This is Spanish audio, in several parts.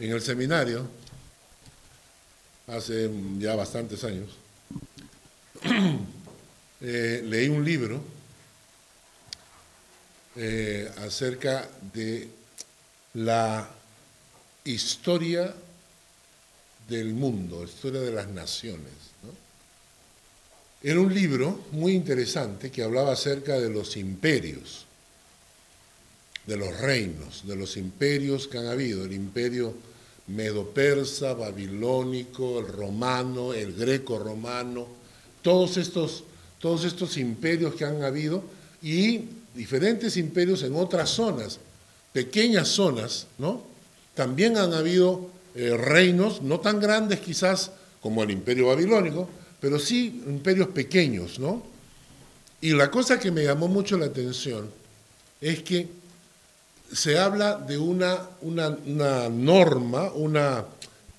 en el seminario, hace ya bastantes años, eh, leí un libro eh, acerca de la historia del mundo, historia de las naciones. Era un libro muy interesante que hablaba acerca de los imperios, de los reinos, de los imperios que han habido, el imperio medo-persa, babilónico, el romano, el greco-romano, todos estos, todos estos imperios que han habido y diferentes imperios en otras zonas, pequeñas zonas, ¿no? También han habido eh, reinos, no tan grandes quizás como el imperio babilónico, pero sí imperios pequeños, ¿no? Y la cosa que me llamó mucho la atención es que se habla de una, una, norma, una,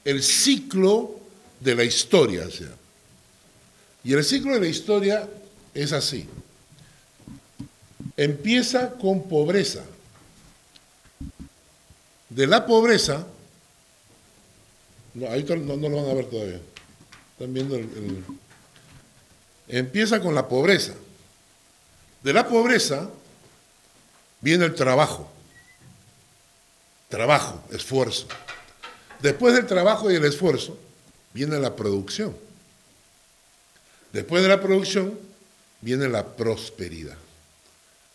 el ciclo de la historia. Y el ciclo de la historia es así. Empieza con pobreza. De la pobreza, no, ahí no, lo van a ver todavía. Están viendo el, Empieza con la pobreza. De la pobreza viene el trabajo. Trabajo, esfuerzo. Después del trabajo y el esfuerzo viene la producción. Después de la producción viene la prosperidad.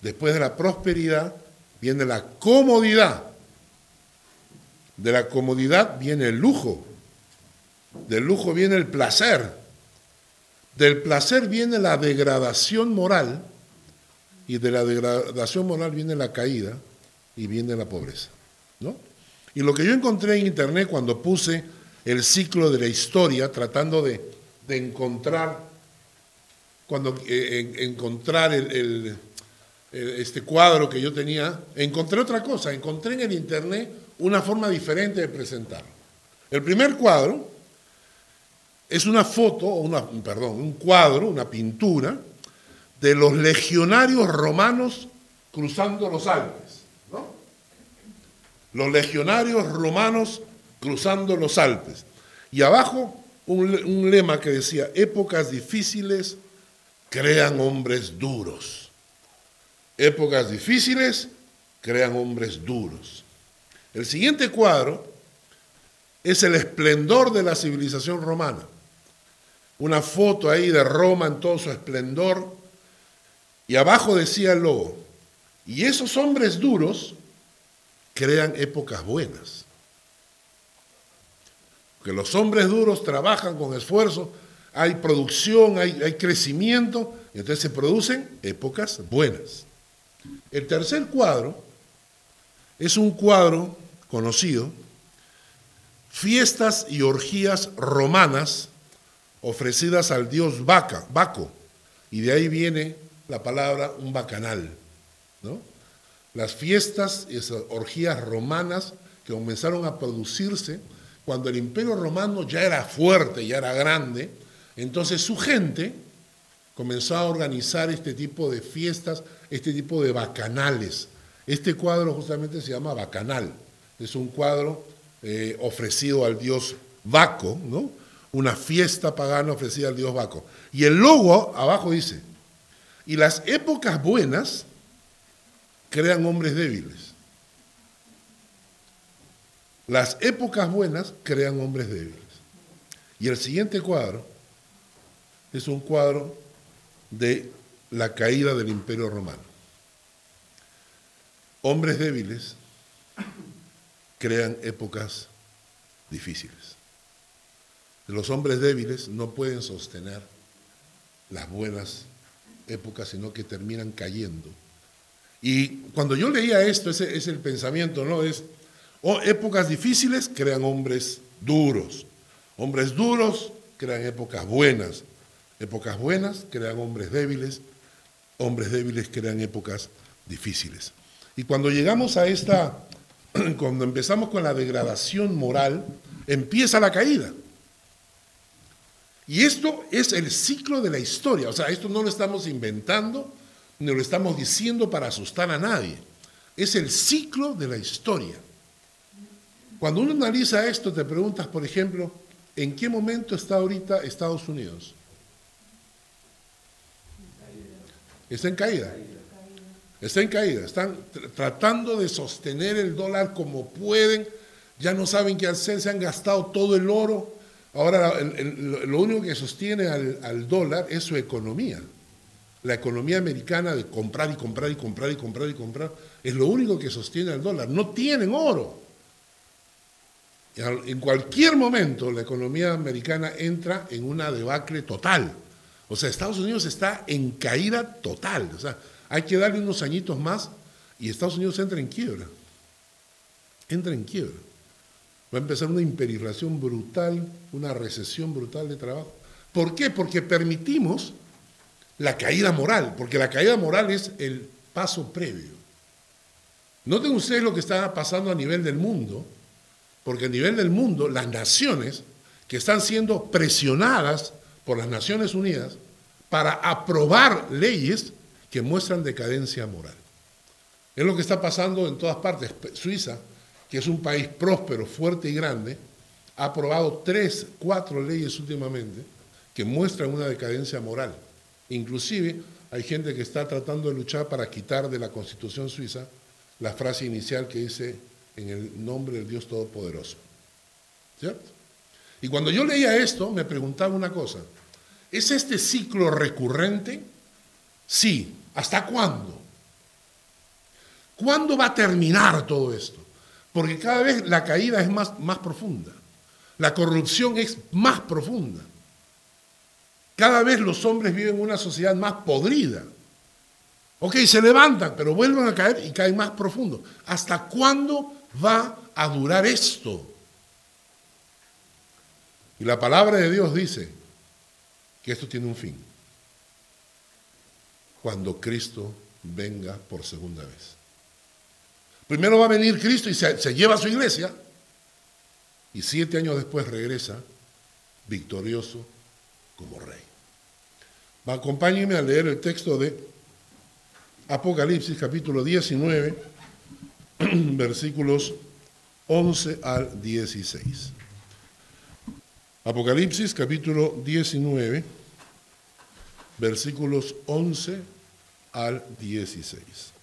Después de la prosperidad viene la comodidad. De la comodidad viene el lujo. Del lujo viene el placer. Del placer viene la degradación moral. Y de la degradación moral viene la caída y viene la pobreza. Y lo que yo encontré en internet cuando puse el ciclo de la historia, tratando de, encontrar, cuando eh, encontrar este cuadro que yo tenía, encontré otra cosa, encontré en el internet una forma diferente de presentarlo. El primer cuadro es una foto, una, perdón, un cuadro, una pintura de los legionarios romanos cruzando los Alpes los legionarios romanos cruzando los Alpes. Y abajo un, lema que decía, épocas difíciles crean hombres duros. Épocas difíciles crean hombres duros. El siguiente cuadro es el esplendor de la civilización romana. Una foto ahí de Roma en todo su esplendor. Y abajo decía el logo, y esos hombres duros crean épocas buenas. Que los hombres duros trabajan con esfuerzo, hay producción, hay, crecimiento, y entonces se producen épocas buenas. El tercer cuadro es un cuadro conocido, fiestas y orgías romanas ofrecidas al dios Baca, Baco, y de ahí viene la palabra un bacanal, ¿no? Las fiestas y esas orgías romanas que comenzaron a producirse cuando el imperio romano ya era fuerte, ya era grande, entonces su gente comenzó a organizar este tipo de fiestas, este tipo de bacanales. Este cuadro justamente se llama bacanal, es un cuadro eh, ofrecido al dios Baco, ¿no? una fiesta pagana ofrecida al dios Baco. Y el logo abajo dice, y las épocas buenas crean hombres débiles. Las épocas buenas crean hombres débiles. Y el siguiente cuadro es un cuadro de la caída del imperio romano. Hombres débiles crean épocas difíciles. Los hombres débiles no pueden sostener las buenas épocas, sino que terminan cayendo y cuando yo leía esto, ese es el pensamiento, ¿no? Es, oh, épocas difíciles crean hombres duros. Hombres duros crean épocas buenas. Épocas buenas crean hombres débiles. Hombres débiles crean épocas difíciles. Y cuando llegamos a esta, cuando empezamos con la degradación moral, empieza la caída. Y esto es el ciclo de la historia. O sea, esto no lo estamos inventando, no lo estamos diciendo para asustar a nadie. Es el ciclo de la historia. Cuando uno analiza esto, te preguntas, por ejemplo, ¿en qué momento está ahorita Estados Unidos? Está en caída. Está en caída. Están tratando de sostener el dólar como pueden. Ya no saben qué hacer, se han gastado todo el oro. Ahora lo único que sostiene al dólar es su economía. La economía americana de comprar y comprar y comprar y comprar y comprar es lo único que sostiene al dólar. No tienen oro. En cualquier momento la economía americana entra en una debacle total. O sea, Estados Unidos está en caída total. O sea, hay que darle unos añitos más y Estados Unidos entra en quiebra. Entra en quiebra. Va a empezar una hiperinflación brutal, una recesión brutal de trabajo. ¿Por qué? Porque permitimos la caída moral, porque la caída moral es el paso previo. Noten ustedes lo que está pasando a nivel del mundo, porque a nivel del mundo las naciones que están siendo presionadas por las Naciones Unidas para aprobar leyes que muestran decadencia moral. Es lo que está pasando en todas partes. Suiza, que es un país próspero, fuerte y grande, ha aprobado tres, cuatro leyes últimamente que muestran una decadencia moral. Inclusive hay gente que está tratando de luchar para quitar de la constitución suiza la frase inicial que dice en el nombre del Dios Todopoderoso. ¿Cierto? Y cuando yo leía esto me preguntaba una cosa, ¿es este ciclo recurrente? Sí, ¿hasta cuándo? ¿Cuándo va a terminar todo esto? Porque cada vez la caída es más, más profunda, la corrupción es más profunda. Cada vez los hombres viven en una sociedad más podrida. Ok, se levantan, pero vuelven a caer y caen más profundo. ¿Hasta cuándo va a durar esto? Y la palabra de Dios dice que esto tiene un fin. Cuando Cristo venga por segunda vez. Primero va a venir Cristo y se, se lleva a su iglesia. Y siete años después regresa victorioso como rey. Acompáñenme a leer el texto de Apocalipsis capítulo 19, versículos 11 al 16. Apocalipsis capítulo 19, versículos 11 al 16.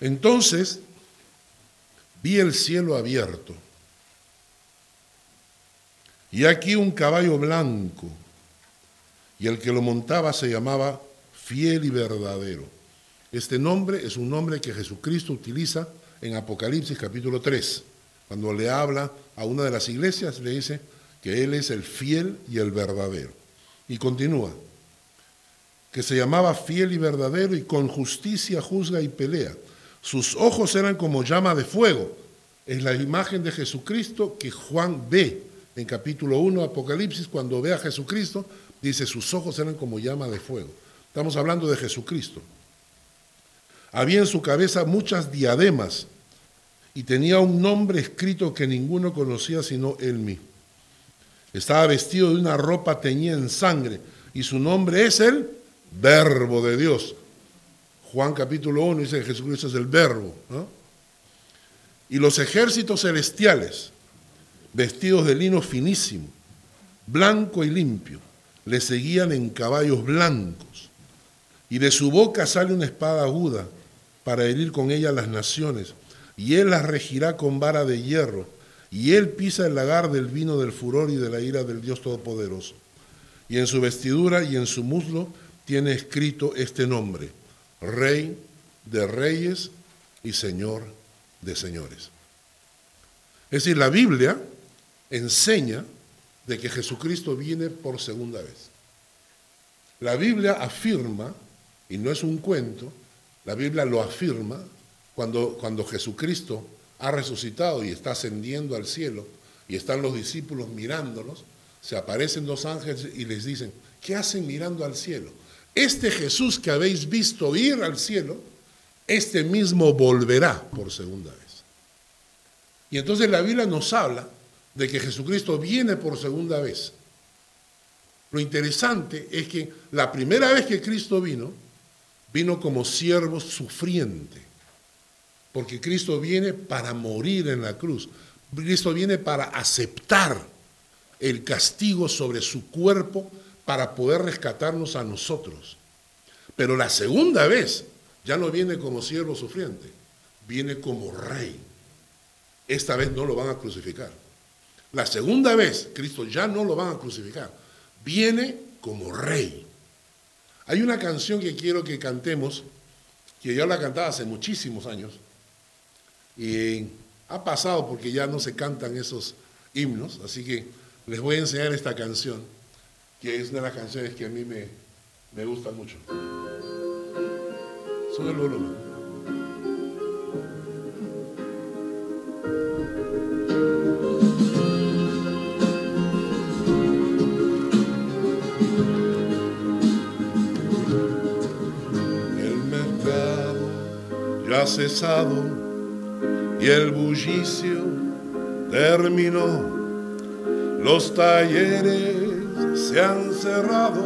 Entonces vi el cielo abierto y aquí un caballo blanco y el que lo montaba se llamaba fiel y verdadero. Este nombre es un nombre que Jesucristo utiliza en Apocalipsis capítulo 3. Cuando le habla a una de las iglesias, le dice que Él es el fiel y el verdadero. Y continúa, que se llamaba fiel y verdadero y con justicia juzga y pelea. Sus ojos eran como llama de fuego. Es la imagen de Jesucristo que Juan ve en capítulo 1 Apocalipsis. Cuando ve a Jesucristo, dice, sus ojos eran como llama de fuego. Estamos hablando de Jesucristo. Había en su cabeza muchas diademas y tenía un nombre escrito que ninguno conocía sino él mismo. Estaba vestido de una ropa teñida en sangre y su nombre es el Verbo de Dios. Juan capítulo 1 dice que Jesucristo es el verbo. Y los ejércitos celestiales, vestidos de lino finísimo, blanco y limpio, le seguían en caballos blancos. Y de su boca sale una espada aguda para herir con ella las naciones. Y él las regirá con vara de hierro. Y él pisa el lagar del vino del furor y de la ira del Dios Todopoderoso. Y en su vestidura y en su muslo tiene escrito este nombre Rey de reyes y Señor de señores. Es decir, la Biblia enseña de que Jesucristo viene por segunda vez. La Biblia afirma, y no es un cuento, la Biblia lo afirma cuando, cuando Jesucristo ha resucitado y está ascendiendo al cielo y están los discípulos mirándonos, se aparecen dos ángeles y les dicen, ¿qué hacen mirando al cielo? Este Jesús que habéis visto ir al cielo, este mismo volverá por segunda vez. Y entonces la Biblia nos habla de que Jesucristo viene por segunda vez. Lo interesante es que la primera vez que Cristo vino, vino como siervo sufriente, porque Cristo viene para morir en la cruz. Cristo viene para aceptar el castigo sobre su cuerpo para poder rescatarnos a nosotros. Pero la segunda vez ya no viene como siervo sufriente, viene como rey. Esta vez no lo van a crucificar. La segunda vez, Cristo ya no lo van a crucificar. Viene como rey. Hay una canción que quiero que cantemos, que yo la cantaba hace muchísimos años, y ha pasado porque ya no se cantan esos himnos, así que les voy a enseñar esta canción, que es una de las canciones que a mí me, me gusta mucho. Sube el volumen. ha cesado y el bullicio terminó. Los talleres se han cerrado,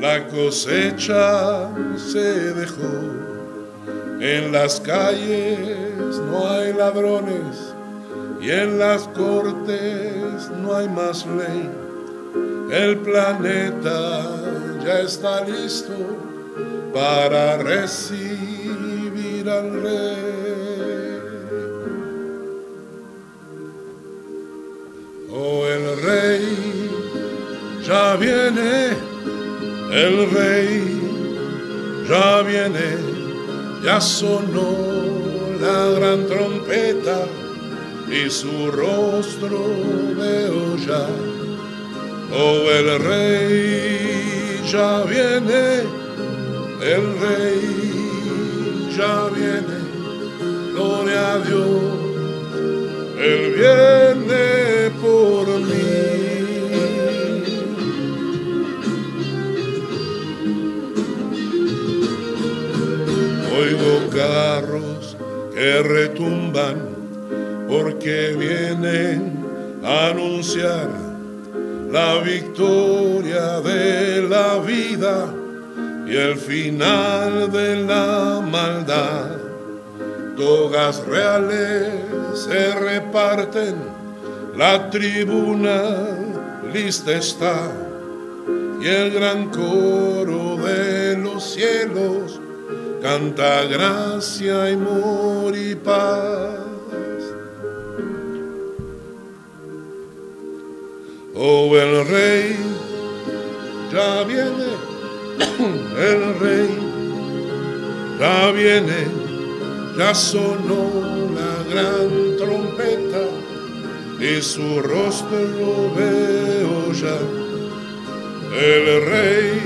la cosecha se dejó. En las calles no hay ladrones y en las cortes no hay más ley. El planeta ya está listo para recibir al rey. Viene, el rey ya viene, ya sonó la gran trompeta y su rostro veo ya. Oh, el rey ya viene, el rey ya viene, gloria a Dios, Él viene retumban porque vienen a anunciar la victoria de la vida y el final de la maldad. Togas reales se reparten, la tribuna lista está y el gran coro de los cielos canta gracia, amor y paz. Oh, el rey ya viene el rey ya viene, ya sonó la gran trompeta y su rostro veo ya. El rey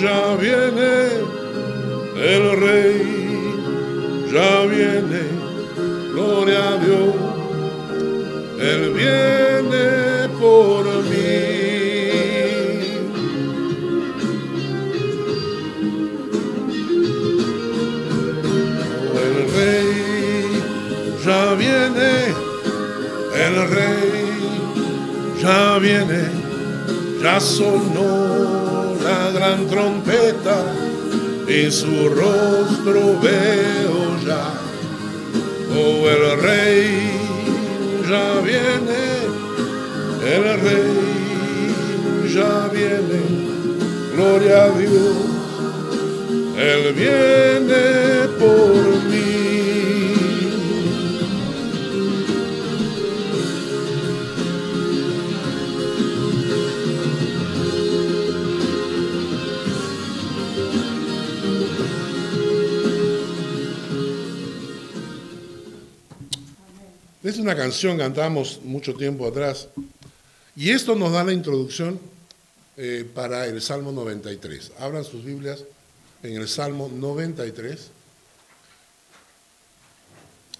ya viene, el rey ya viene, gloria a Dios, él viene por mí. el rey ya viene, ya sonó la gran trompeta y su rostro veo ya. Oh, el rey ya viene, el rey ya viene, gloria a Dios, él viene por mí. Es una canción que cantamos mucho tiempo atrás. Y esto nos da la introducción eh, para el Salmo 93. Abran sus Biblias en el Salmo 93.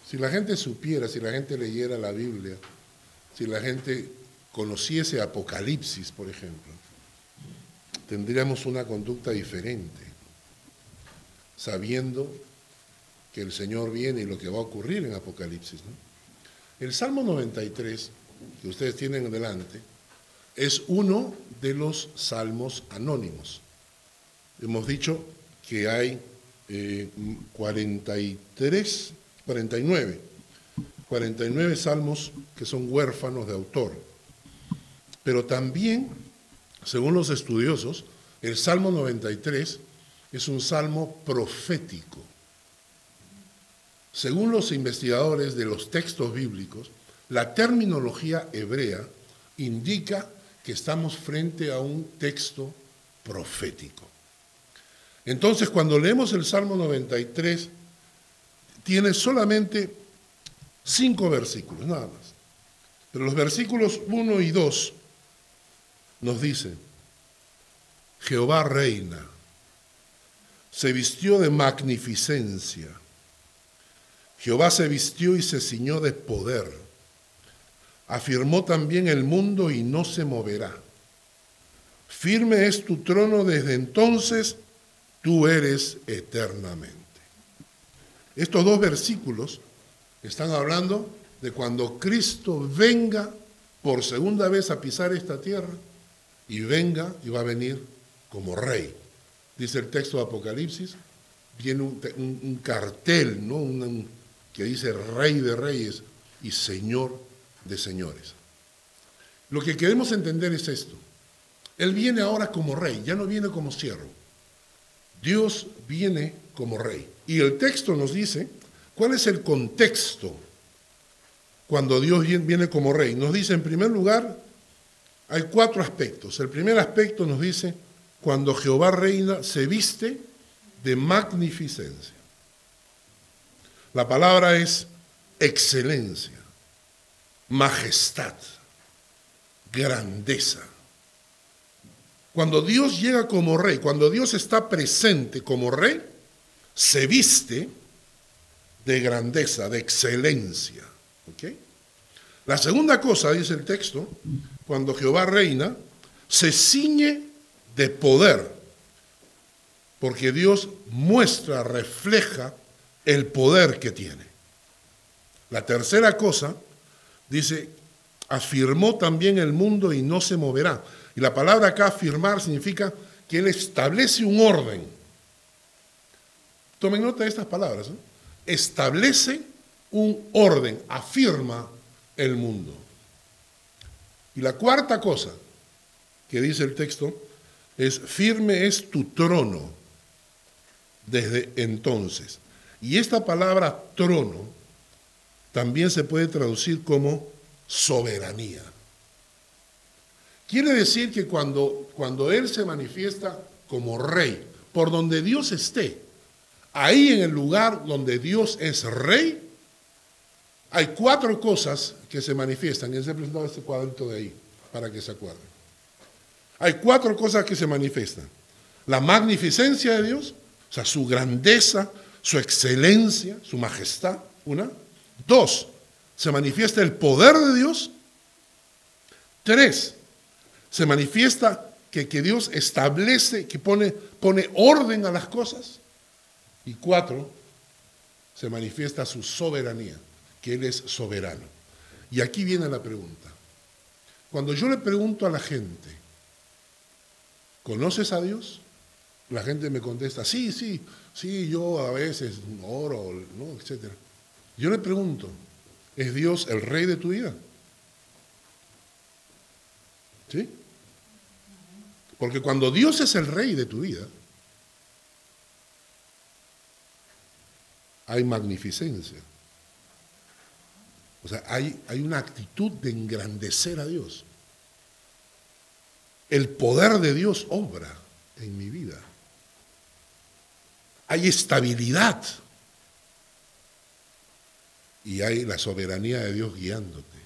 Si la gente supiera, si la gente leyera la Biblia, si la gente conociese Apocalipsis, por ejemplo, tendríamos una conducta diferente, sabiendo que el Señor viene y lo que va a ocurrir en Apocalipsis. ¿no? El Salmo 93, que ustedes tienen delante, es uno de los salmos anónimos. Hemos dicho que hay 43, 49, 49 salmos que son huérfanos de autor. Pero también, según los estudiosos, el Salmo 93 es un salmo profético. Según los investigadores de los textos bíblicos, la terminología hebrea indica que estamos frente a un texto profético. Entonces, cuando leemos el Salmo 93, tiene solamente cinco versículos, nada más. Pero los versículos 1 y 2 nos dicen, Jehová reina, se vistió de magnificencia, Jehová se vistió y se ciñó de poder, afirmó también el mundo y no se moverá. Firme es tu trono desde entonces, tú eres eternamente. Estos dos versículos están hablando de cuando Cristo venga por segunda vez a pisar esta tierra y venga y va a venir como rey. Dice el texto de Apocalipsis, viene un, cartel ¿no? Que dice rey de reyes y señor de señores. Lo que queremos entender es esto. Él viene ahora como rey, ya no viene como siervo. Dios viene como rey. Y el texto nos dice cuál es el contexto cuando Dios viene como rey. Nos dice, en primer lugar, hay cuatro aspectos. El primer aspecto nos dice, cuando Jehová reina, se viste de magnificencia. La palabra es excelencia, majestad, grandeza. Cuando Dios llega como rey, cuando Dios está presente como rey, se viste de grandeza, de excelencia. La segunda cosa, dice el texto, cuando Jehová reina, se ciñe de poder, porque Dios muestra, refleja el poder que tiene. La tercera cosa, dice, afirmó también el mundo y no se moverá. Y la palabra acá afirmar significa que Él establece un orden. Tomen nota de estas palabras. Establece un orden, afirma el mundo. Y la cuarta cosa que dice el texto es, firme es tu trono desde entonces. Y esta palabra trono también se puede traducir como soberanía. Quiere decir que cuando, cuando Él se manifiesta como rey, por donde Dios esté, ahí en el lugar donde Dios es rey, hay cuatro cosas que se manifiestan. Y se presentado este cuadrito de ahí, para que se acuerden. Hay cuatro cosas que se manifiestan. La magnificencia de Dios, o sea, su grandeza, su excelencia, su majestad, una. Dos, se manifiesta el poder de Dios. Tres, se manifiesta que, que Dios establece, que pone, pone orden a las cosas. Y cuatro, se manifiesta su soberanía, que Él es soberano. Y aquí viene la pregunta. Cuando yo le pregunto a la gente, ¿conoces a Dios? La gente me contesta, sí, sí, sí, yo a veces oro, ¿no? etc. Yo le pregunto, ¿es Dios el rey de tu vida? ¿Sí? Porque cuando Dios es el rey de tu vida, hay magnificencia. O sea, hay, hay una actitud de engrandecer a Dios. El poder de Dios obra en mi vida. Hay estabilidad. Y hay la soberanía de Dios guiándote.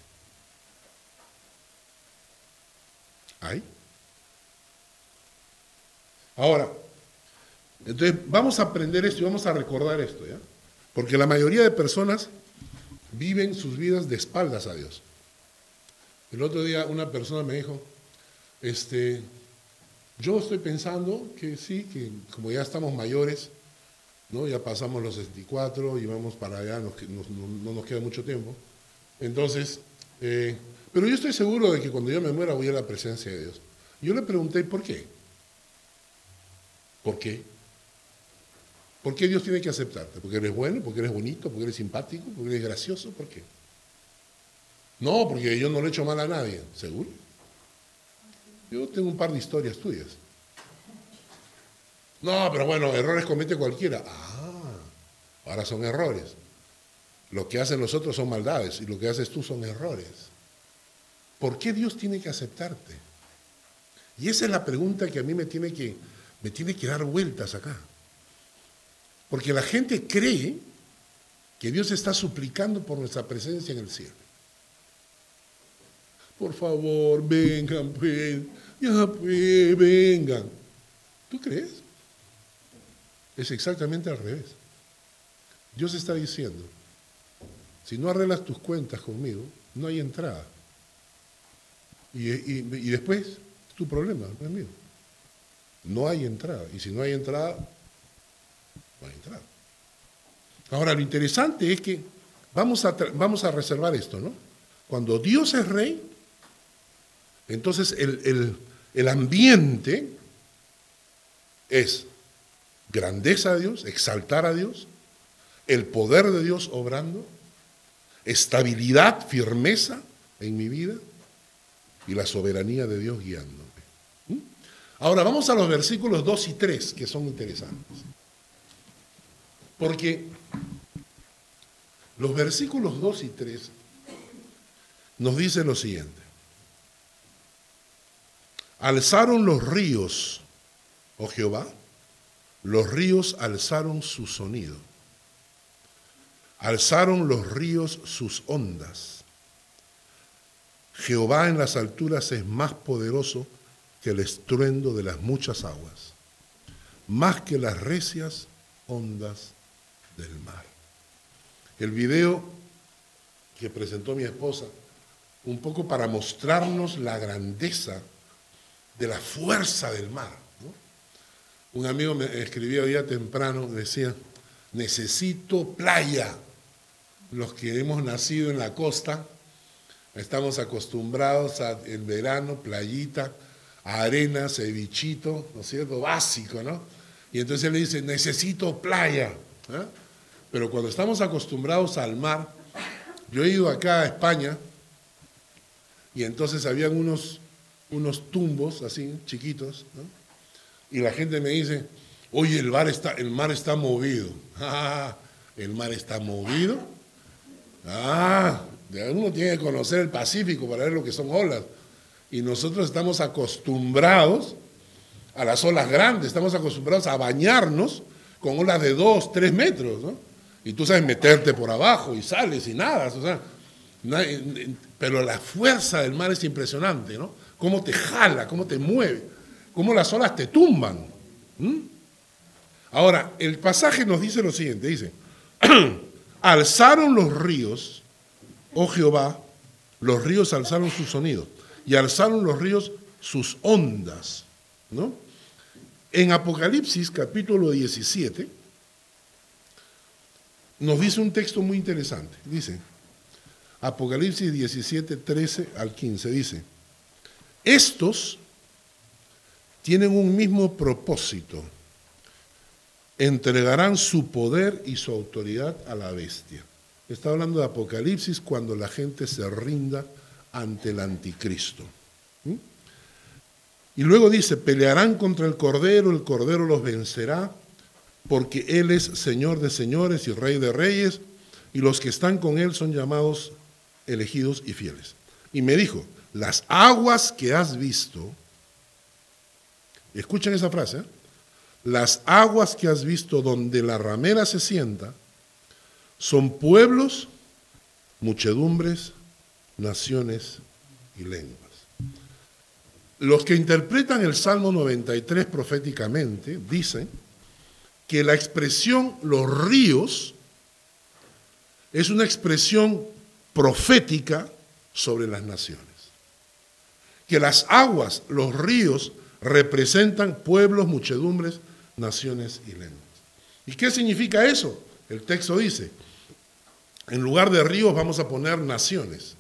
¿Hay? Ahora, entonces vamos a aprender esto y vamos a recordar esto, ¿ya? Porque la mayoría de personas viven sus vidas de espaldas a Dios. El otro día una persona me dijo, este, yo estoy pensando que sí, que como ya estamos mayores, ¿no? ya pasamos los 64 y vamos para allá, no, nos queda mucho tiempo. Entonces, Eh, pero yo estoy seguro de que cuando yo me muera voy a la presencia de Dios. Yo le pregunté, ¿por qué? ¿Por qué? ¿Por qué Dios tiene que aceptarte? ¿Porque eres bueno? ¿Porque eres bonito? ¿Porque eres simpático? ¿Porque eres gracioso? ¿Por qué? No, porque yo no le he hecho mal a nadie. ¿Seguro? Yo tengo un par de historias tuyas. No, pero bueno, errores comete cualquiera. Ah, ahora son errores. Lo que hacen los otros son maldades y lo que haces tú son errores. ¿Por qué Dios tiene que aceptarte? Y esa es la pregunta que a mí me tiene que, me tiene que dar vueltas acá. Porque la gente cree que Dios está suplicando por nuestra presencia en el cielo. Por favor, vengan, pues, ya pues, vengan. ¿Tú crees? Es exactamente al revés. Dios está diciendo, si no arreglas tus cuentas conmigo, no hay entrada. Y, y después, tu problema, no es mío. No hay entrada. Y si no hay entrada, no hay entrada. Ahora, lo interesante es que vamos a, vamos a reservar esto, ¿no? Cuando Dios es rey, entonces el, el ambiente es grandeza a Dios, exaltar a Dios, el poder de Dios obrando, estabilidad, firmeza en mi vida y la soberanía de Dios guiándome. ¿Mm? Ahora vamos a los versículos 2 y 3 que son interesantes. Porque los versículos 2 y 3 nos dicen lo siguiente. Alzaron los ríos, oh Jehová, los ríos alzaron su sonido. Alzaron los ríos sus ondas. Jehová en las alturas es más poderoso que el estruendo de las muchas aguas, más que las recias ondas del mar. El video que presentó mi esposa, un poco para mostrarnos la grandeza de la fuerza del mar. Un amigo me escribía día temprano, decía, necesito playa. Los que hemos nacido en la costa, estamos acostumbrados al verano, playita, arena, cevichito, ¿no es cierto? Básico, ¿no? Y entonces él le dice, necesito playa. ¿eh? Pero cuando estamos acostumbrados al mar, yo he ido acá a España y entonces habían unos, unos tumbos así, chiquitos, y la gente me dice, oye, el mar está, el mar está movido. El mar está movido. Ah, uno tiene que conocer el Pacífico para ver lo que son olas. Y nosotros estamos acostumbrados a las olas grandes, estamos acostumbrados a bañarnos con olas de dos, tres metros, ¿no? Y tú sabes meterte por abajo y sales y nada, o sea, pero la fuerza del mar es impresionante, ¿no? Cómo te jala, cómo te mueve, cómo las olas te tumban. Ahora, el pasaje nos dice lo siguiente, dice, alzaron los ríos, oh Jehová, los ríos alzaron su sonido, y alzaron los ríos sus ondas, ¿no? En Apocalipsis capítulo 17, nos dice un texto muy interesante. Dice, Apocalipsis 17, 13 al 15, dice, estos tienen un mismo propósito, entregarán su poder y su autoridad a la bestia. Está hablando de Apocalipsis cuando la gente se rinda ante el anticristo. ¿Mm? Y luego dice, pelearán contra el Cordero, el Cordero los vencerá porque Él es Señor de señores y Rey de reyes, y los que están con Él son llamados elegidos y fieles. Y me dijo, las aguas que has visto, escuchen esa frase, ¿eh? las aguas que has visto donde la ramera se sienta, son pueblos, muchedumbres, naciones y lenguas. Los que interpretan el Salmo 93 proféticamente dicen que la expresión los ríos es una expresión profética sobre las naciones. Que las aguas, los ríos, representan pueblos, muchedumbres, naciones y lenguas. ¿Y qué significa eso? El texto dice, en lugar de ríos vamos a poner naciones.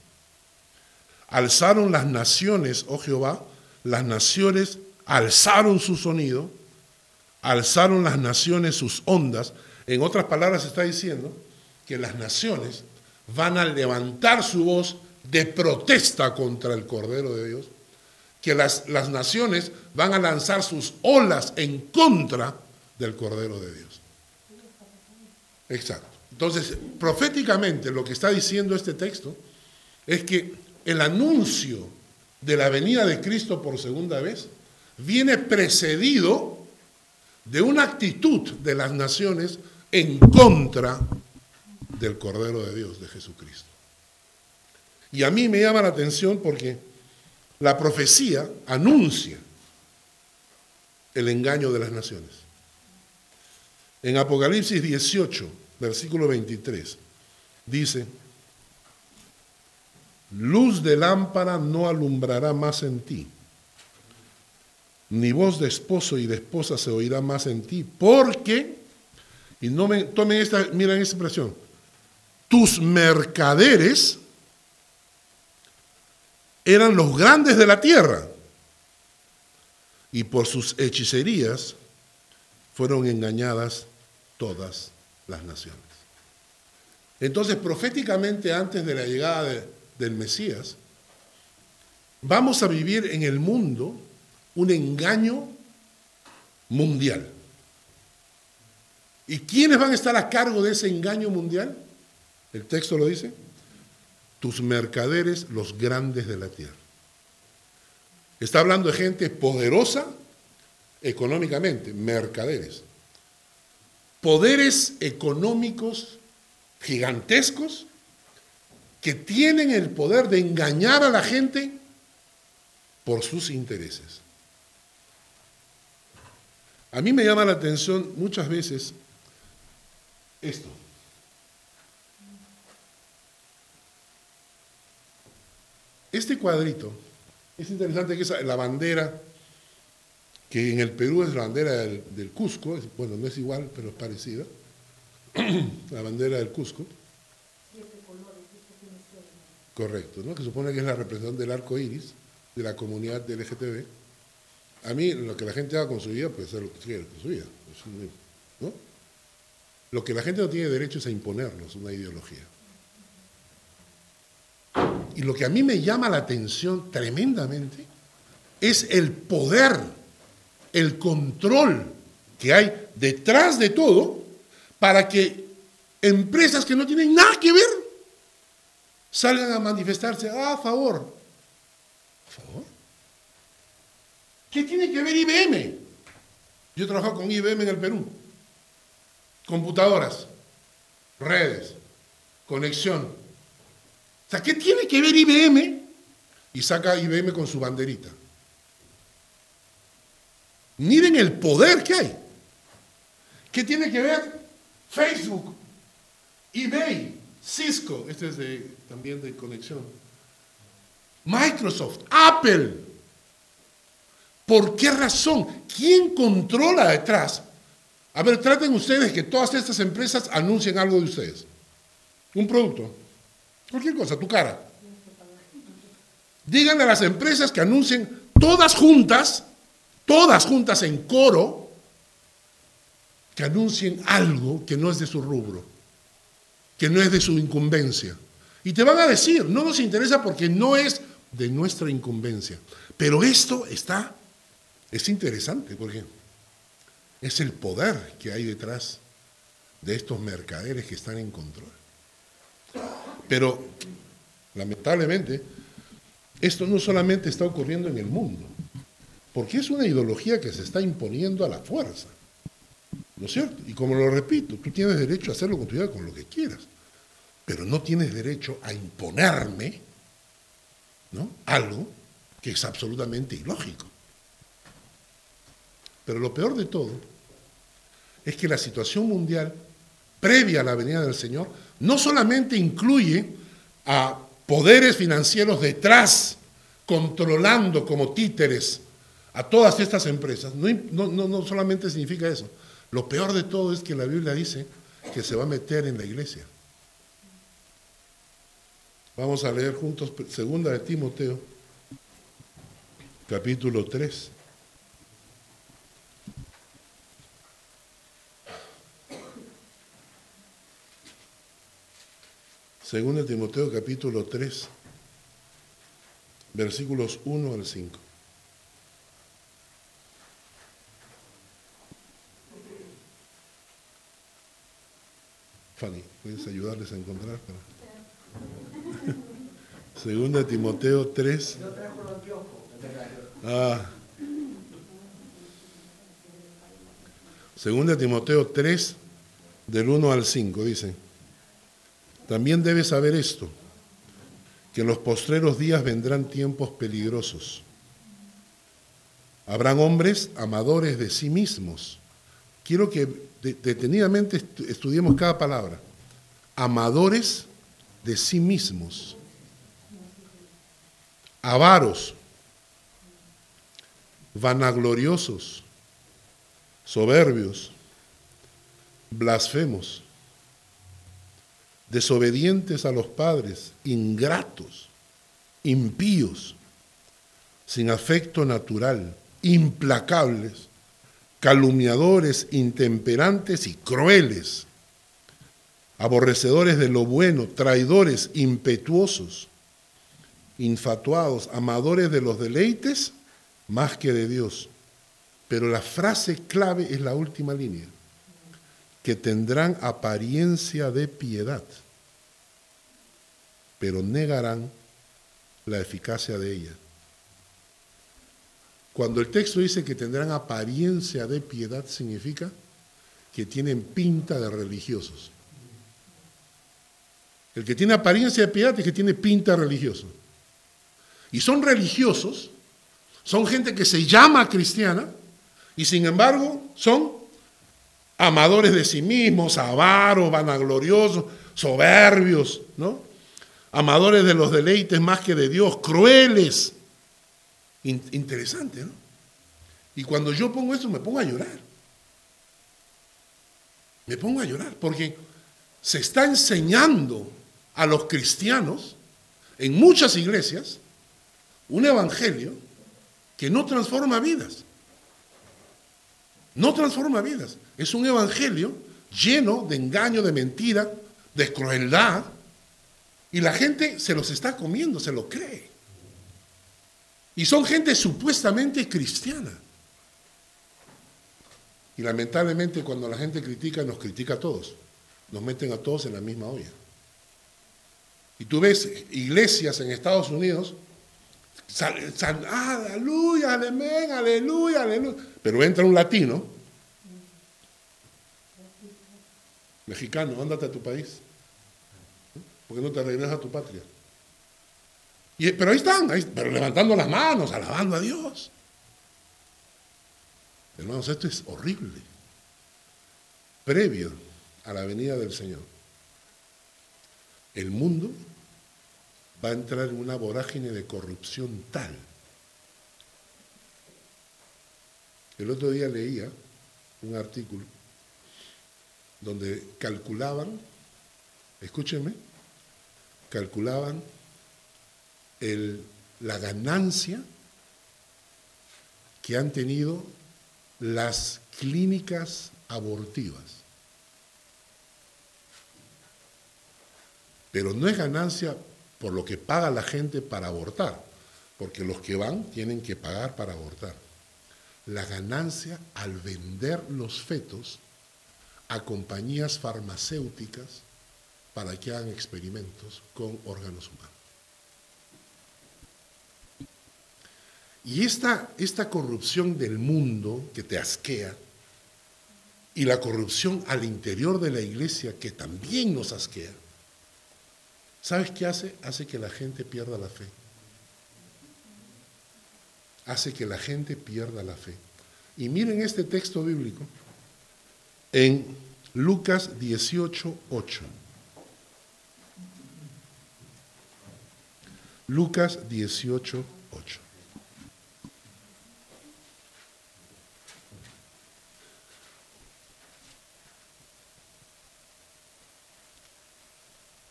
alzaron las naciones, oh Jehová, las naciones alzaron su sonido, alzaron las naciones sus ondas. En otras palabras está diciendo que las naciones van a levantar su voz de protesta contra el Cordero de Dios, que las, las naciones van a lanzar sus olas en contra del Cordero de Dios. Exacto. Entonces, proféticamente lo que está diciendo este texto es que el anuncio de la venida de Cristo por segunda vez viene precedido de una actitud de las naciones en contra del Cordero de Dios, de Jesucristo. Y a mí me llama la atención porque la profecía anuncia el engaño de las naciones. En Apocalipsis 18, versículo 23, dice, luz de lámpara no alumbrará más en ti, ni voz de esposo y de esposa se oirá más en ti, porque, y no me, tomen esta, miren esta expresión, tus mercaderes eran los grandes de la tierra y por sus hechicerías fueron engañadas todas las naciones. Entonces, proféticamente antes de la llegada del Mesías, vamos a vivir en el mundo un engaño mundial. ¿Y quiénes van a estar a cargo de ese engaño mundial? El texto lo dice, tus mercaderes, los grandes de la tierra. Está hablando de gente poderosa económicamente, mercaderes. Poderes económicos gigantescos que tienen el poder de engañar a la gente por sus intereses. A mí me llama la atención muchas veces esto. Este cuadrito es interesante que es la bandera, que en el Perú es la bandera del, Cusco, bueno, no es igual, pero es parecida, la bandera del Cusco. Correcto, ¿no? que supone que es la representación del arco iris de la comunidad LGTB. A mí, lo que la gente haga con su vida, puede ser lo que quiera con su vida. ¿no? Lo que la gente no tiene derecho es a imponernos una ideología. Y lo que a mí me llama la atención tremendamente es el poder, el control que hay detrás de todo para que empresas que no tienen nada que ver salgan a manifestarse a favor. ¿A favor? ¿Qué tiene que ver IBM? Yo trabajo con IBM en el Perú. Computadoras, redes, conexión, ¿qué tiene que ver IBM? Y saca IBM con su banderita. Miren el poder que hay. ¿Qué tiene que ver Facebook, eBay, Cisco, este es de, también de conexión, Microsoft, Apple? ¿Por qué razón? ¿Quién controla detrás? A ver, traten ustedes que todas estas empresas anuncien algo de ustedes. Un producto. Cualquier cosa, tu cara. Díganle a las empresas que anuncien todas juntas, todas juntas en coro, que anuncien algo que no es de su rubro, que no es de su incumbencia. Y te van a decir, no nos interesa porque no es de nuestra incumbencia. Pero esto está, es interesante porque es el poder que hay detrás de estos mercaderes que están en control. Pero, lamentablemente, esto no solamente está ocurriendo en el mundo, porque es una ideología que se está imponiendo a la fuerza. ¿No es cierto? Y como lo repito, tú tienes derecho a hacerlo con tu vida con lo que quieras, pero no tienes derecho a imponerme ¿no? algo que es absolutamente ilógico. Pero lo peor de todo es que la situación mundial previa a la venida del Señor no solamente incluye a poderes financieros detrás, controlando como títeres a todas estas empresas, no, no, solamente significa eso. Lo peor de todo es que la Biblia dice que se va a meter en la iglesia. Vamos a leer juntos segunda de Timoteo, capítulo 3. Segunda de Timoteo, capítulo 3, versículos 1 al 5. Fanny, ¿puedes ayudarles a encontrar? Segunda Timoteo 3. Ah. Segunda Timoteo 3, del 1 al 5, dice. También debes saber esto, que en los postreros días vendrán tiempos peligrosos. Habrán hombres amadores de sí mismos. Quiero que detenidamente estudiemos cada palabra. Amadores de sí mismos, avaros, vanagloriosos, soberbios, blasfemos, desobedientes a los padres, ingratos, impíos, sin afecto natural, implacables, calumniadores, intemperantes y crueles aborrecedores de lo bueno, traidores, impetuosos, infatuados, amadores de los deleites más que de Dios. Pero la frase clave es la última línea, que tendrán apariencia de piedad, pero negarán la eficacia de ella. Cuando el texto dice que tendrán apariencia de piedad, significa que tienen pinta de religiosos. El que tiene apariencia de piedad es que tiene pinta religioso. Y son religiosos, son gente que se llama cristiana y sin embargo son amadores de sí mismos, avaros, vanagloriosos, soberbios, ¿no? Amadores de los deleites más que de Dios, crueles. interesante, ¿no? Y cuando yo pongo eso me pongo a llorar. Me pongo a llorar porque se está enseñando a los cristianos en muchas iglesias un evangelio que no transforma vidas. No transforma vidas. Es un evangelio lleno de engaño, de mentira, de crueldad. Y la gente se los está comiendo, se lo cree. Y son gente supuestamente cristiana. Y lamentablemente cuando la gente critica, nos critica a todos. Nos meten a todos en la misma olla. Y tú ves iglesias en Estados Unidos, ah, aleluya, aleluya, aleluya, aleluya. Pero entra un latino, mexicano, ándate a tu país. ¿Por qué no te regresas a tu patria? Y, pero ahí están, pero levantando las manos, alabando a Dios. Hermanos, esto es horrible. Previo a la venida del Señor el mundo va a entrar en una vorágine de corrupción tal. El otro día leía un artículo donde calculaban, escúchenme, calculaban la ganancia que han tenido las clínicas abortivas. Pero no es ganancia por lo que paga la gente para abortar, porque los que van tienen que pagar para abortar. La ganancia al vender los fetos a compañías farmacéuticas para que hagan experimentos con órganos humanos. Y esta, esta corrupción del mundo que te asquea, y la corrupción al interior de la iglesia que también nos asquea, ¿Sabes qué hace? Hace que la gente pierda la fe. Hace que la gente pierda la fe. Y miren este texto bíblico en Lucas 18, 8. Lucas 18, 8.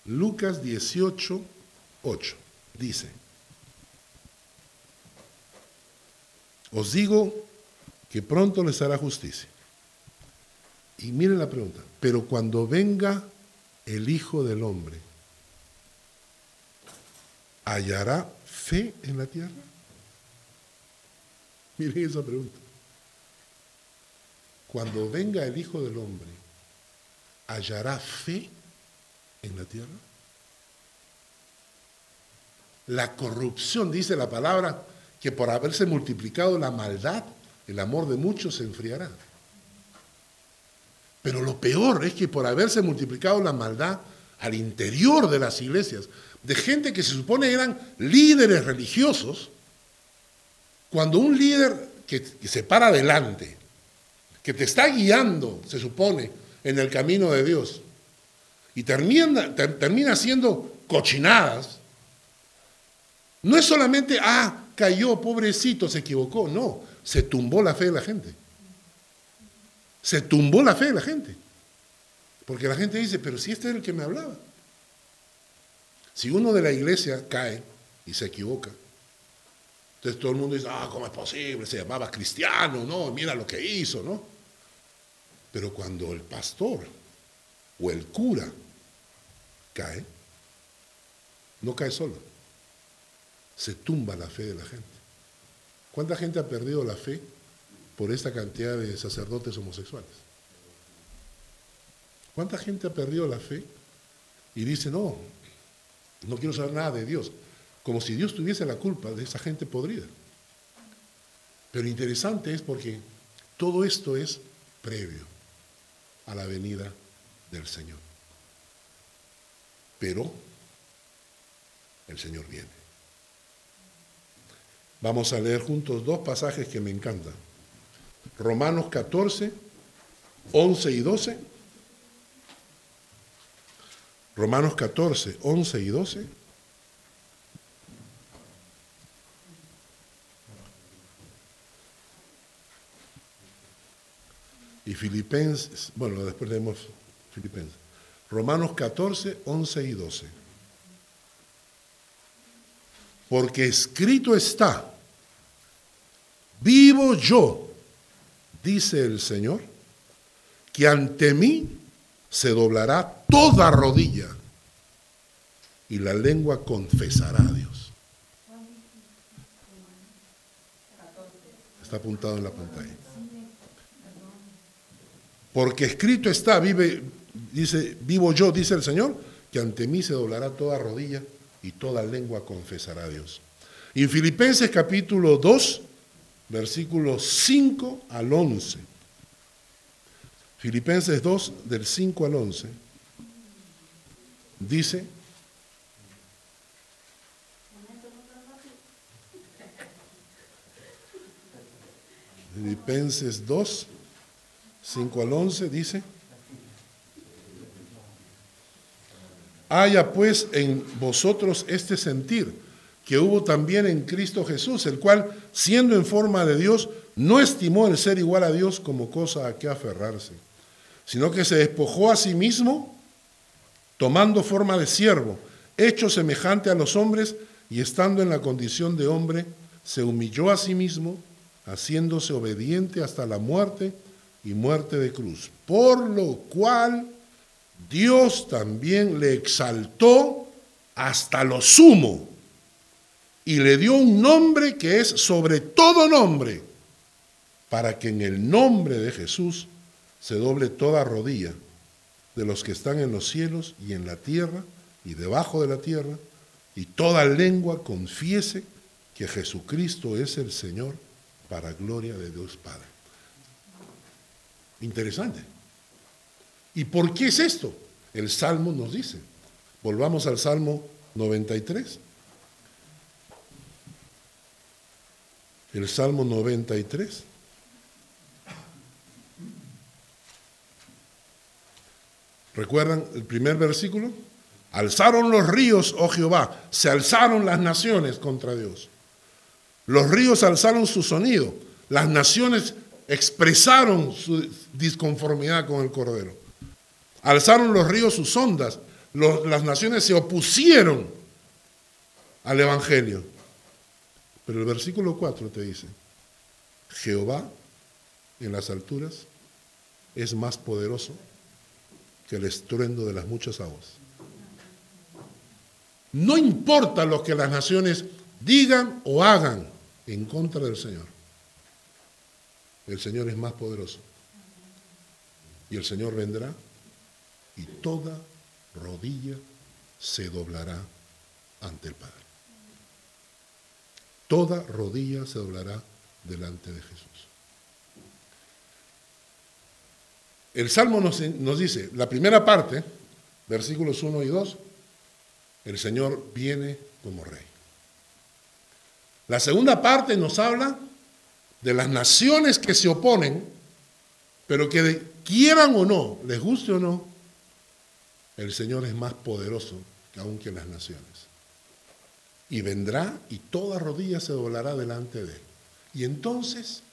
Lucas 18, 8, dice, os digo que pronto les hará justicia. Y miren la pregunta, pero cuando venga el Hijo del Hombre, ¿hallará fe en la tierra? Miren esa pregunta. Cuando venga el Hijo del Hombre, ¿hallará fe en la tierra? La corrupción, dice la palabra, que por haberse multiplicado la maldad, el amor de muchos se enfriará. Pero lo peor es que por haberse multiplicado la maldad al interior de las iglesias, de gente que se supone eran líderes religiosos, cuando un líder que, se para adelante, que te está guiando, se supone, en el camino de Dios, y termina, termina haciendo cochinadas, no es solamente, ah, cayó, pobrecito, se equivocó, no, se tumbó la fe de la gente. Se tumbó la fe de la gente. Porque la gente dice, pero si este es el que me hablaba. Si uno de la iglesia cae y se equivoca, entonces todo el mundo dice, ah, ¿cómo es posible? Se llamaba cristiano, ¿no? Mira lo que hizo, ¿no? Pero cuando el pastor o el cura cae, no cae solo. Se tumba la fe de la gente. ¿Cuánta gente ha perdido la fe por esta cantidad de sacerdotes homosexuales? ¿Cuánta gente ha perdido la fe y dice, no, no quiero saber nada de Dios? Como si Dios tuviese la culpa de esa gente podrida. Pero interesante es porque todo esto es previo a la venida del Señor. Pero el Señor viene. Vamos a leer juntos dos pasajes que me encantan. Romanos 14, 11 y 12. Romanos 14, 11 y 12. Y Filipenses, bueno, después leemos Filipenses. Romanos 14, 11 y 12. Porque escrito está, vivo yo, dice el Señor, que ante mí se doblará toda rodilla y la lengua confesará a Dios. Está apuntado en la pantalla. Porque escrito está, vive, dice, vivo yo, dice el Señor, que ante mí se doblará toda rodilla y toda lengua confesará a Dios. en Filipenses capítulo 2, versículos 5 al 11. Filipenses 2, del 5 al 11, dice, Filipenses 2, 5 al 11 dice, haya pues en vosotros este sentir que hubo también en Cristo Jesús, el cual, siendo en forma de Dios, no estimó el ser igual a Dios como cosa a que aferrarse, sino que se despojó a sí mismo, tomando forma de siervo, hecho semejante a los hombres, y estando en la condición de hombre, se humilló a sí mismo, haciéndose obediente hasta la muerte, y muerte de cruz. Por lo cual Dios también le exaltó hasta lo sumo y le dio un nombre que es sobre todo nombre, para que en el nombre de Jesús se doble toda rodilla de los que están en los cielos y en la tierra y debajo de la tierra, y toda lengua confiese que Jesucristo es el Señor para gloria de Dios Padre. Interesante. ¿Y por qué es esto? El Salmo nos dice. Volvamos al Salmo 93. El Salmo 93. ¿Recuerdan el primer versículo? Alzaron los ríos, oh Jehová, se alzaron las naciones contra Dios. Los ríos alzaron su sonido, las naciones expresaron su disconformidad con el Cordero. Alzaron los ríos sus ondas, las naciones se opusieron al Evangelio. Pero el versículo 4 te dice, Jehová en las alturas es más poderoso el estruendo de las muchas aguas. No importa lo que las naciones digan o hagan en contra del Señor. El Señor es más poderoso. Y el Señor vendrá y toda rodilla se doblará ante el Padre. Toda rodilla se doblará delante de Jesús. El Salmo nos, dice, la primera parte, versículos 1 y 2, el Señor viene como rey. La segunda parte nos habla de las naciones que se oponen, pero que quieran o no, les guste o no, el Señor es más poderoso que aún que las naciones. Y vendrá y toda rodilla se doblará delante de él. Y entonces,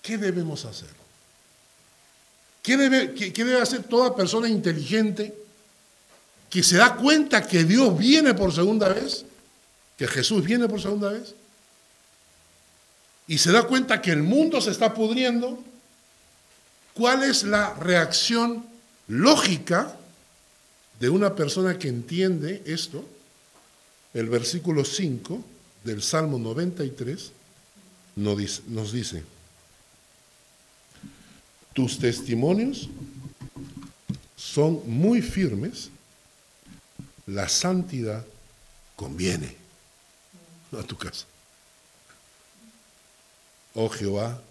¿qué debemos hacer? ¿Qué debe, qué hacer toda persona inteligente que se da cuenta que Dios viene por segunda vez? ¿Que Jesús viene por segunda vez? Y se da cuenta que el mundo se está pudriendo. ¿Cuál es la reacción lógica de una persona que entiende esto, el versículo 5 del Salmo 93 nos dice, tus testimonios son muy firmes, la santidad conviene a tu casa. Oh Jehová,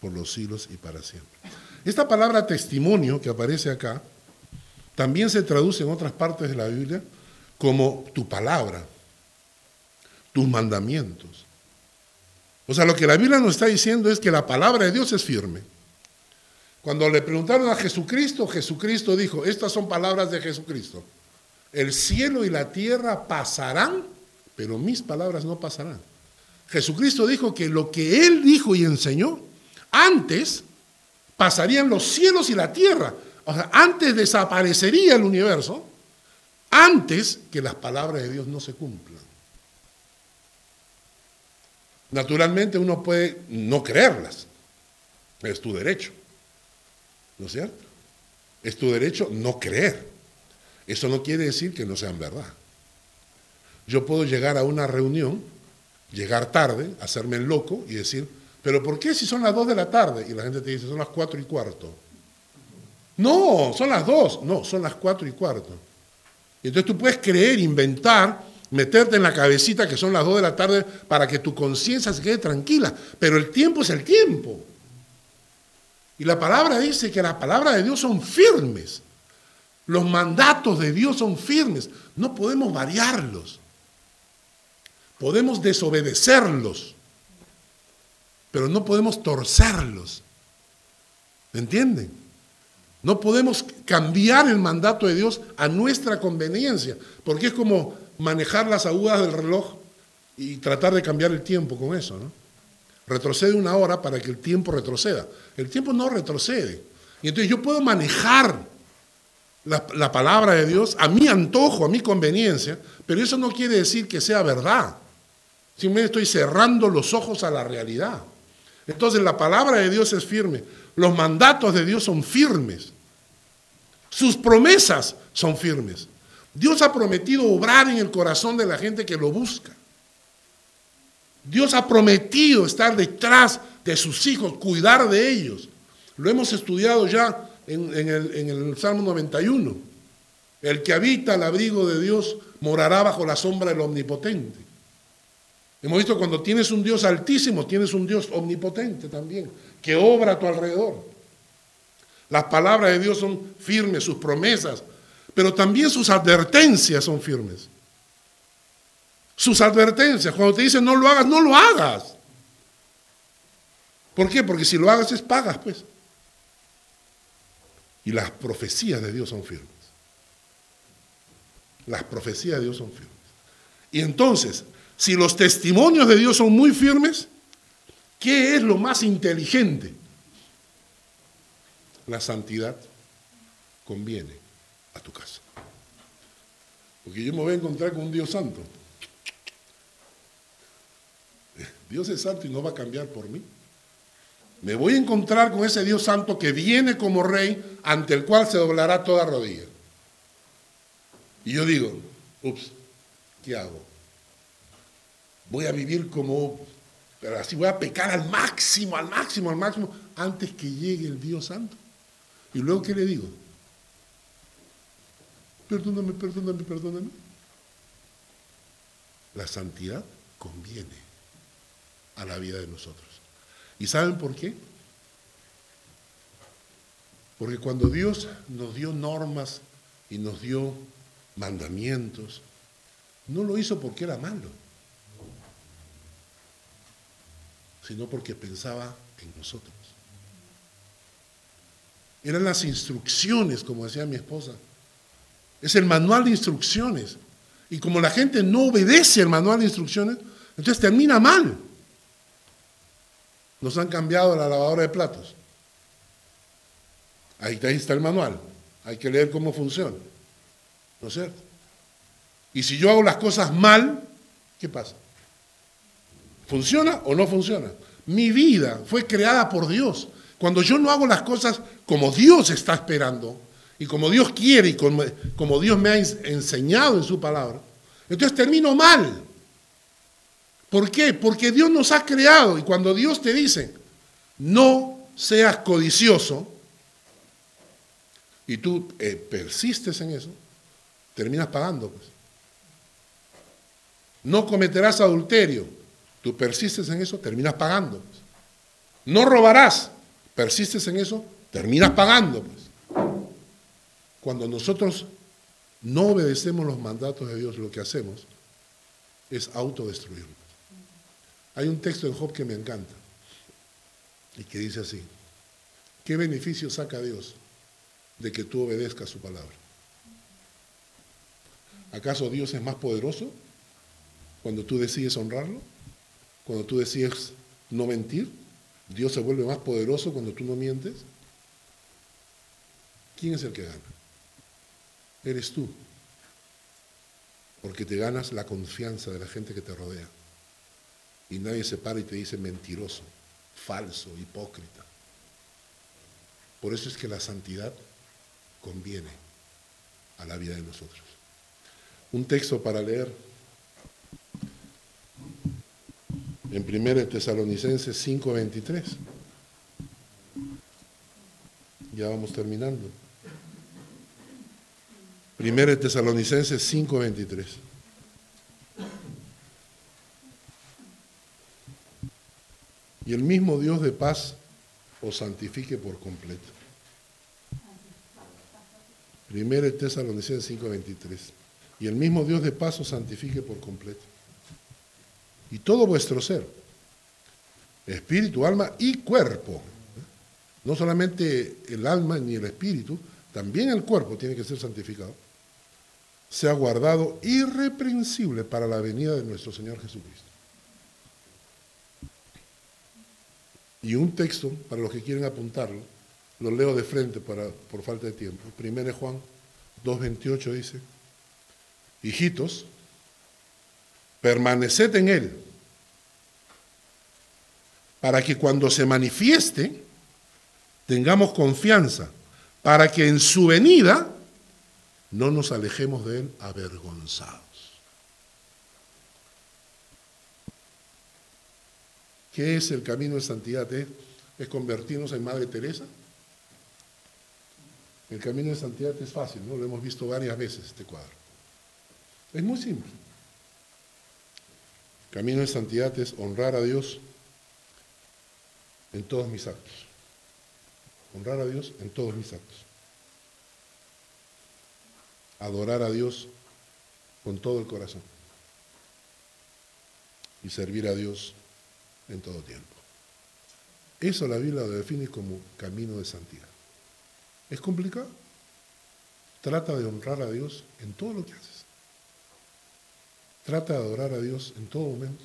por los siglos y para siempre. Esta palabra testimonio que aparece acá, también se traduce en otras partes de la Biblia como tu palabra, tus mandamientos. O sea, lo que la Biblia nos está diciendo es que la palabra de Dios es firme. Cuando le preguntaron a Jesucristo, Jesucristo dijo, estas son palabras de Jesucristo. El cielo y la tierra pasarán, pero mis palabras no pasarán. Jesucristo dijo que lo que él dijo y enseñó, antes pasarían los cielos y la tierra, o sea, antes desaparecería el universo, antes que las palabras de Dios no se cumplan. Naturalmente uno puede no creerlas, es tu derecho, ¿no es cierto? Es tu derecho no creer. Eso no quiere decir que no sean verdad. Yo puedo llegar a una reunión, llegar tarde, hacerme el loco y decir, pero ¿por qué si son las dos de la tarde? Y la gente te dice, son las cuatro y cuarto. No, son las dos. No, son las cuatro y cuarto. Entonces tú puedes creer, inventar, meterte en la cabecita que son las dos de la tarde para que tu conciencia se quede tranquila. Pero el tiempo es el tiempo. Y la palabra dice que las palabras de Dios son firmes. Los mandatos de Dios son firmes. No podemos variarlos. Podemos desobedecerlos. Pero no podemos torcerlos. ¿Me entienden? No podemos cambiar el mandato de Dios a nuestra conveniencia, porque es como manejar las agujas del reloj y tratar de cambiar el tiempo con eso, ¿no? Retrocede una hora para que el tiempo retroceda. El tiempo no retrocede. Y entonces yo puedo manejar la, la palabra de Dios a mi antojo, a mi conveniencia, pero eso no quiere decir que sea verdad. Simplemente estoy cerrando los ojos a la realidad. Entonces la palabra de Dios es firme. Los mandatos de Dios son firmes. Sus promesas son firmes. Dios ha prometido obrar en el corazón de la gente que lo busca. Dios ha prometido estar detrás de sus hijos, cuidar de ellos. Lo hemos estudiado ya en, el, el Salmo 91. El que habita al abrigo de Dios morará bajo la sombra del Omnipotente. Hemos visto cuando tienes un Dios altísimo, tienes un Dios omnipotente también, que obra a tu alrededor. Las palabras de Dios son firmes, sus promesas, pero también sus advertencias son firmes. Sus advertencias, cuando te dicen no lo hagas, no lo hagas. ¿Por qué? Porque si lo hagas es pagas, pues. Y las profecías de Dios son firmes. Las profecías de Dios son firmes. Y entonces, si los testimonios de Dios son muy firmes, ¿qué es lo más inteligente? La santidad conviene a tu casa. Porque yo me voy a encontrar con un Dios santo. Dios es santo y no va a cambiar por mí. Me voy a encontrar con ese Dios santo que viene como rey ante el cual se doblará toda rodilla. Y yo digo, ups, ¿qué hago? Voy a vivir como, pero así voy a pecar al máximo, al máximo, al máximo, antes que llegue el Dios santo. Y luego, ¿qué le digo? Perdóname, perdóname, perdóname. La santidad conviene a la vida de nosotros. ¿Y saben por qué? Porque cuando Dios nos dio normas y nos dio mandamientos, no lo hizo porque era malo, sino porque pensaba en nosotros. Eran las instrucciones, como decía mi esposa. Es el manual de instrucciones. Y como la gente no obedece el manual de instrucciones, entonces termina mal. Nos han cambiado la lavadora de platos. Ahí, está el manual. Hay que leer cómo funciona. ¿No es cierto? Y si yo hago las cosas mal, ¿qué pasa? ¿Funciona o no funciona? Mi vida fue creada por Dios. Cuando yo no hago las cosas como Dios está esperando y como Dios quiere y como, como Dios me ha enseñado en su palabra, entonces termino mal. ¿Por qué? Porque Dios nos ha creado y cuando Dios te dice, no seas codicioso, y tú eh, persistes en eso, terminas pagando. Pues. No cometerás adulterio, tú persistes en eso, terminas pagando. Pues. No robarás, persistes en eso, terminas pagando. Pues. Cuando nosotros no obedecemos los mandatos de Dios, lo que hacemos es autodestruirnos. Hay un texto en Job que me encanta y que dice así, ¿qué beneficio saca Dios de que tú obedezcas su palabra? ¿Acaso Dios es más poderoso cuando tú decides honrarlo? Cuando tú decides no mentir? ¿Dios se vuelve más poderoso cuando tú no mientes? ¿Quién es el que gana? Eres tú, porque te ganas la confianza de la gente que te rodea. Y nadie se para y te dice mentiroso, falso, hipócrita. Por eso es que la santidad conviene a la vida de nosotros. Un texto para leer en 1 Tesalonicenses 5:23. Ya vamos terminando. 1 Tesalonicenses 5:23. Y el mismo Dios de paz os santifique por completo. Primero Tesalonicenses 5:23. Y el mismo Dios de paz os santifique por completo. Y todo vuestro ser, espíritu, alma y cuerpo. No solamente el alma ni el espíritu, también el cuerpo tiene que ser santificado. Sea guardado irreprensible para la venida de nuestro Señor Jesucristo. Y un texto, para los que quieren apuntarlo, lo leo de frente para, por falta de tiempo. Primero Juan 2.28 dice, hijitos, permaneced en Él, para que cuando se manifieste tengamos confianza, para que en su venida no nos alejemos de Él avergonzados. ¿Qué es el camino de santidad? ¿Es, convertirnos en Madre Teresa? El camino de santidad es fácil, ¿no? Lo hemos visto varias veces este cuadro. Es muy simple. El camino de santidad es honrar a Dios en todos mis actos. Honrar a Dios en todos mis actos. Adorar a Dios con todo el corazón. Y servir a Dios en todo tiempo. Eso la Biblia lo define como camino de santidad. ¿Es complicado? Trata de honrar a Dios en todo lo que haces. Trata de adorar a Dios en todo momento.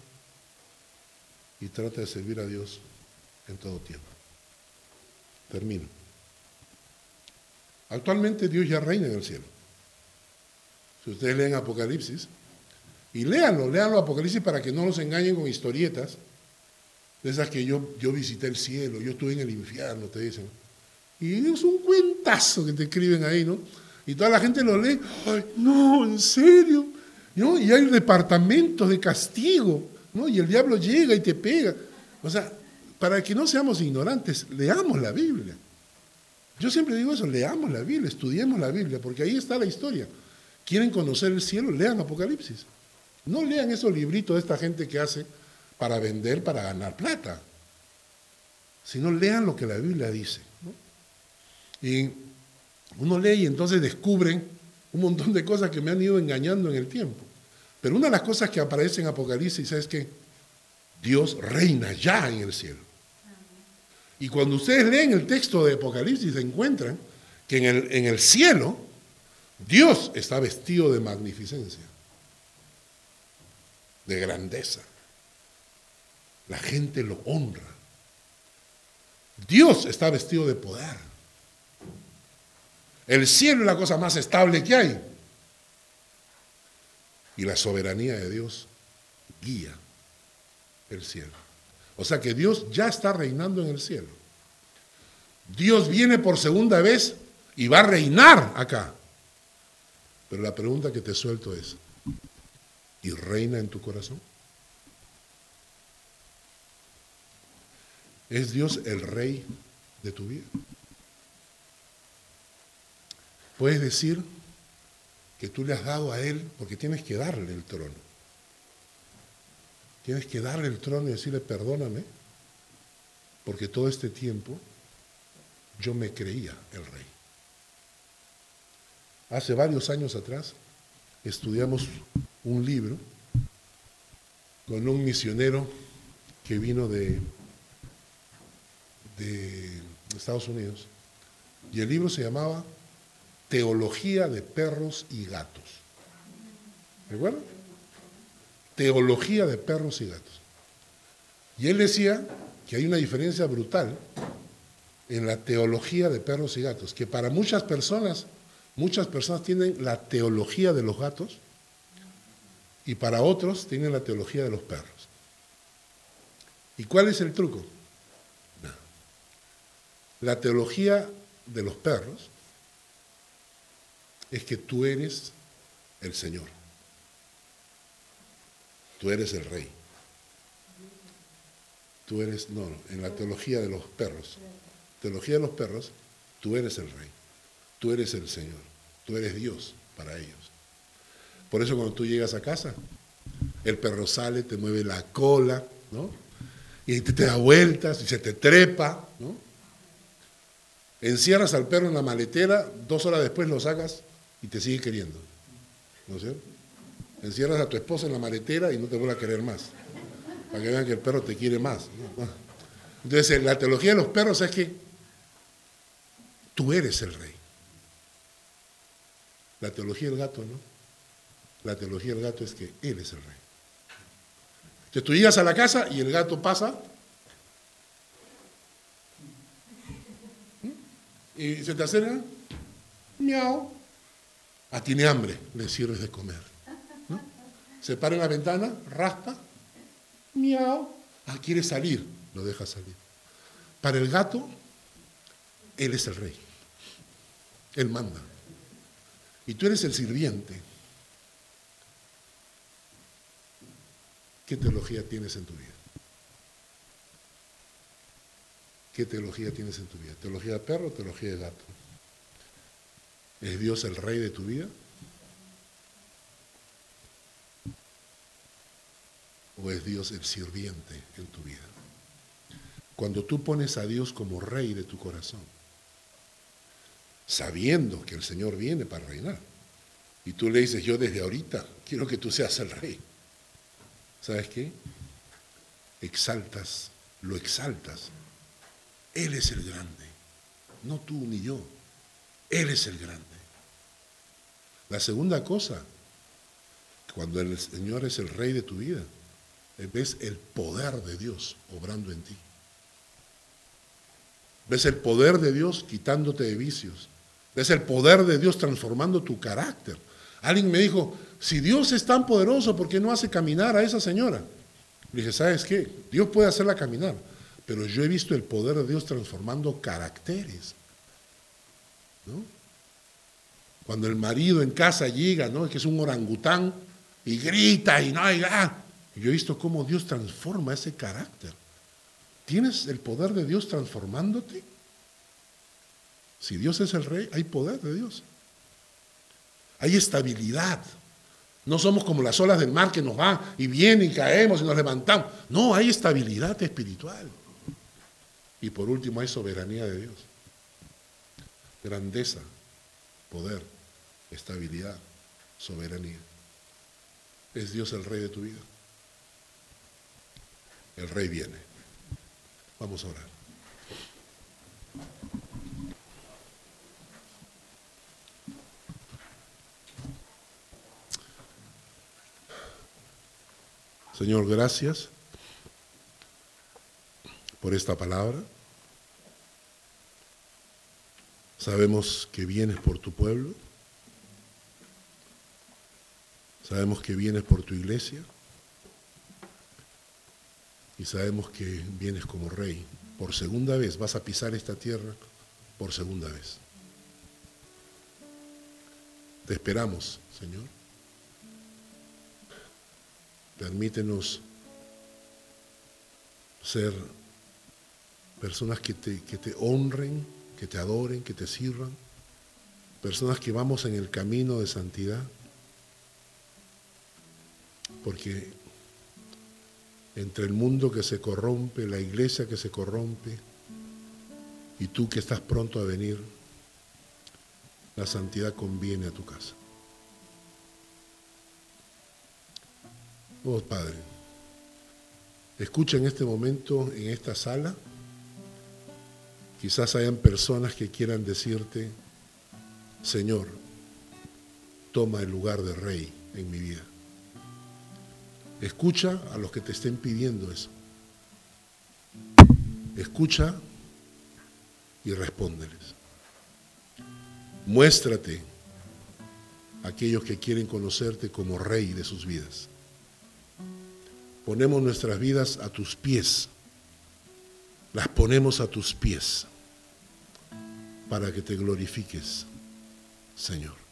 Y trata de servir a Dios en todo tiempo. Termino. Actualmente Dios ya reina en el cielo. Si ustedes leen Apocalipsis, y léanlo, léanlo Apocalipsis para que no los engañen con historietas De esas que yo, yo visité el cielo, yo estuve en el infierno, te dicen. Y es un cuentazo que te escriben ahí, ¿no? Y toda la gente lo lee, Ay, no, en serio. ¿No? Y hay departamentos de castigo, ¿no? Y el diablo llega y te pega. O sea, para que no seamos ignorantes, leamos la Biblia. Yo siempre digo eso, leamos la Biblia, estudiemos la Biblia, porque ahí está la historia. ¿Quieren conocer el cielo? Lean Apocalipsis. No lean esos libritos de esta gente que hace para vender, para ganar plata, sino lean lo que la Biblia dice. Y uno lee y entonces descubren un montón de cosas que me han ido engañando en el tiempo. Pero una de las cosas que aparece en Apocalipsis es que Dios reina ya en el cielo. Y cuando ustedes leen el texto de Apocalipsis, se encuentran que en el, en el cielo Dios está vestido de magnificencia, de grandeza. La gente lo honra. Dios está vestido de poder. El cielo es la cosa más estable que hay. Y la soberanía de Dios guía el cielo. O sea que Dios ya está reinando en el cielo. Dios viene por segunda vez y va a reinar acá. Pero la pregunta que te suelto es, ¿y reina en tu corazón? ¿Es Dios el rey de tu vida? Puedes decir que tú le has dado a Él porque tienes que darle el trono. Tienes que darle el trono y decirle, perdóname, porque todo este tiempo yo me creía el rey. Hace varios años atrás estudiamos un libro con un misionero que vino de, de Estados Unidos y el libro se llamaba Teología de perros y gatos. ¿Recuerdan? Teología de perros y gatos. Y él decía que hay una diferencia brutal en la teología de perros y gatos, que para muchas personas, muchas personas tienen la teología de los gatos y para otros tienen la teología de los perros. ¿Y cuál es el truco? La teología de los perros es que tú eres el Señor. Tú eres el rey. Tú eres, no, en la teología de los perros. Teología de los perros, tú eres el rey. Tú eres el Señor. Tú eres Dios para ellos. Por eso cuando tú llegas a casa, el perro sale, te mueve la cola, ¿no? Y te, te da vueltas y se te trepa, ¿no? Encierras al perro en la maletera, dos horas después lo sacas y te sigue queriendo. ¿No es cierto? Encierras a tu esposa en la maletera y no te vuelve a querer más. Para que vean que el perro te quiere más. Entonces, la teología de los perros es que tú eres el rey. La teología del gato, ¿no? La teología del gato es que él es el rey. Entonces tú llegas a la casa y el gato pasa y se te acerca, miau, ah, tiene hambre, le sirves de comer. Se para en la ventana, raspa, miau, ah, quiere salir, lo deja salir. Para el gato, él es el rey, él manda. Y tú eres el sirviente. ¿Qué teología tienes en tu vida? ¿Qué teología tienes en tu vida? ¿Teología de perro o teología de gato? ¿Es Dios el rey de tu vida? ¿O es Dios el sirviente en tu vida? Cuando tú pones a Dios como rey de tu corazón, sabiendo que el Señor viene para reinar, y tú le dices, yo desde ahorita quiero que tú seas el rey, ¿sabes qué? Exaltas, lo exaltas él es el grande, no tú ni yo. Él es el grande. La segunda cosa, cuando el Señor es el rey de tu vida, ves el poder de Dios obrando en ti. Ves el poder de Dios quitándote de vicios. Ves el poder de Dios transformando tu carácter. Alguien me dijo, si Dios es tan poderoso, ¿por qué no hace caminar a esa señora? Le dije, ¿sabes qué? Dios puede hacerla caminar, pero yo he visto el poder de Dios transformando caracteres. ¿no? Cuando el marido en casa llega, ¿no? que es un orangután, y grita y no hay... Ah, yo he visto cómo Dios transforma ese carácter. ¿Tienes el poder de Dios transformándote? Si Dios es el rey, hay poder de Dios. Hay estabilidad. No somos como las olas del mar que nos van y vienen y caemos y nos levantamos. No, hay estabilidad espiritual. Y por último hay soberanía de Dios. Grandeza, poder, estabilidad, soberanía. Es Dios el rey de tu vida. El rey viene. Vamos a orar. Señor, gracias por esta palabra. Sabemos que vienes por tu pueblo. Sabemos que vienes por tu iglesia. Y sabemos que vienes como rey. Por segunda vez vas a pisar esta tierra por segunda vez. Te esperamos, Señor. Permítenos ser personas que te, que te honren, que te adoren, que te sirvan, personas que vamos en el camino de santidad, porque entre el mundo que se corrompe, la iglesia que se corrompe, y tú que estás pronto a venir, la santidad conviene a tu casa. Oh Padre, escucha en este momento, en esta sala, quizás hayan personas que quieran decirte, Señor, toma el lugar de rey en mi vida. Escucha a los que te estén pidiendo eso. Escucha y respóndeles. Muéstrate a aquellos que quieren conocerte como rey de sus vidas ponemos nuestras vidas a tus pies, las ponemos a tus pies para que te glorifiques, Señor.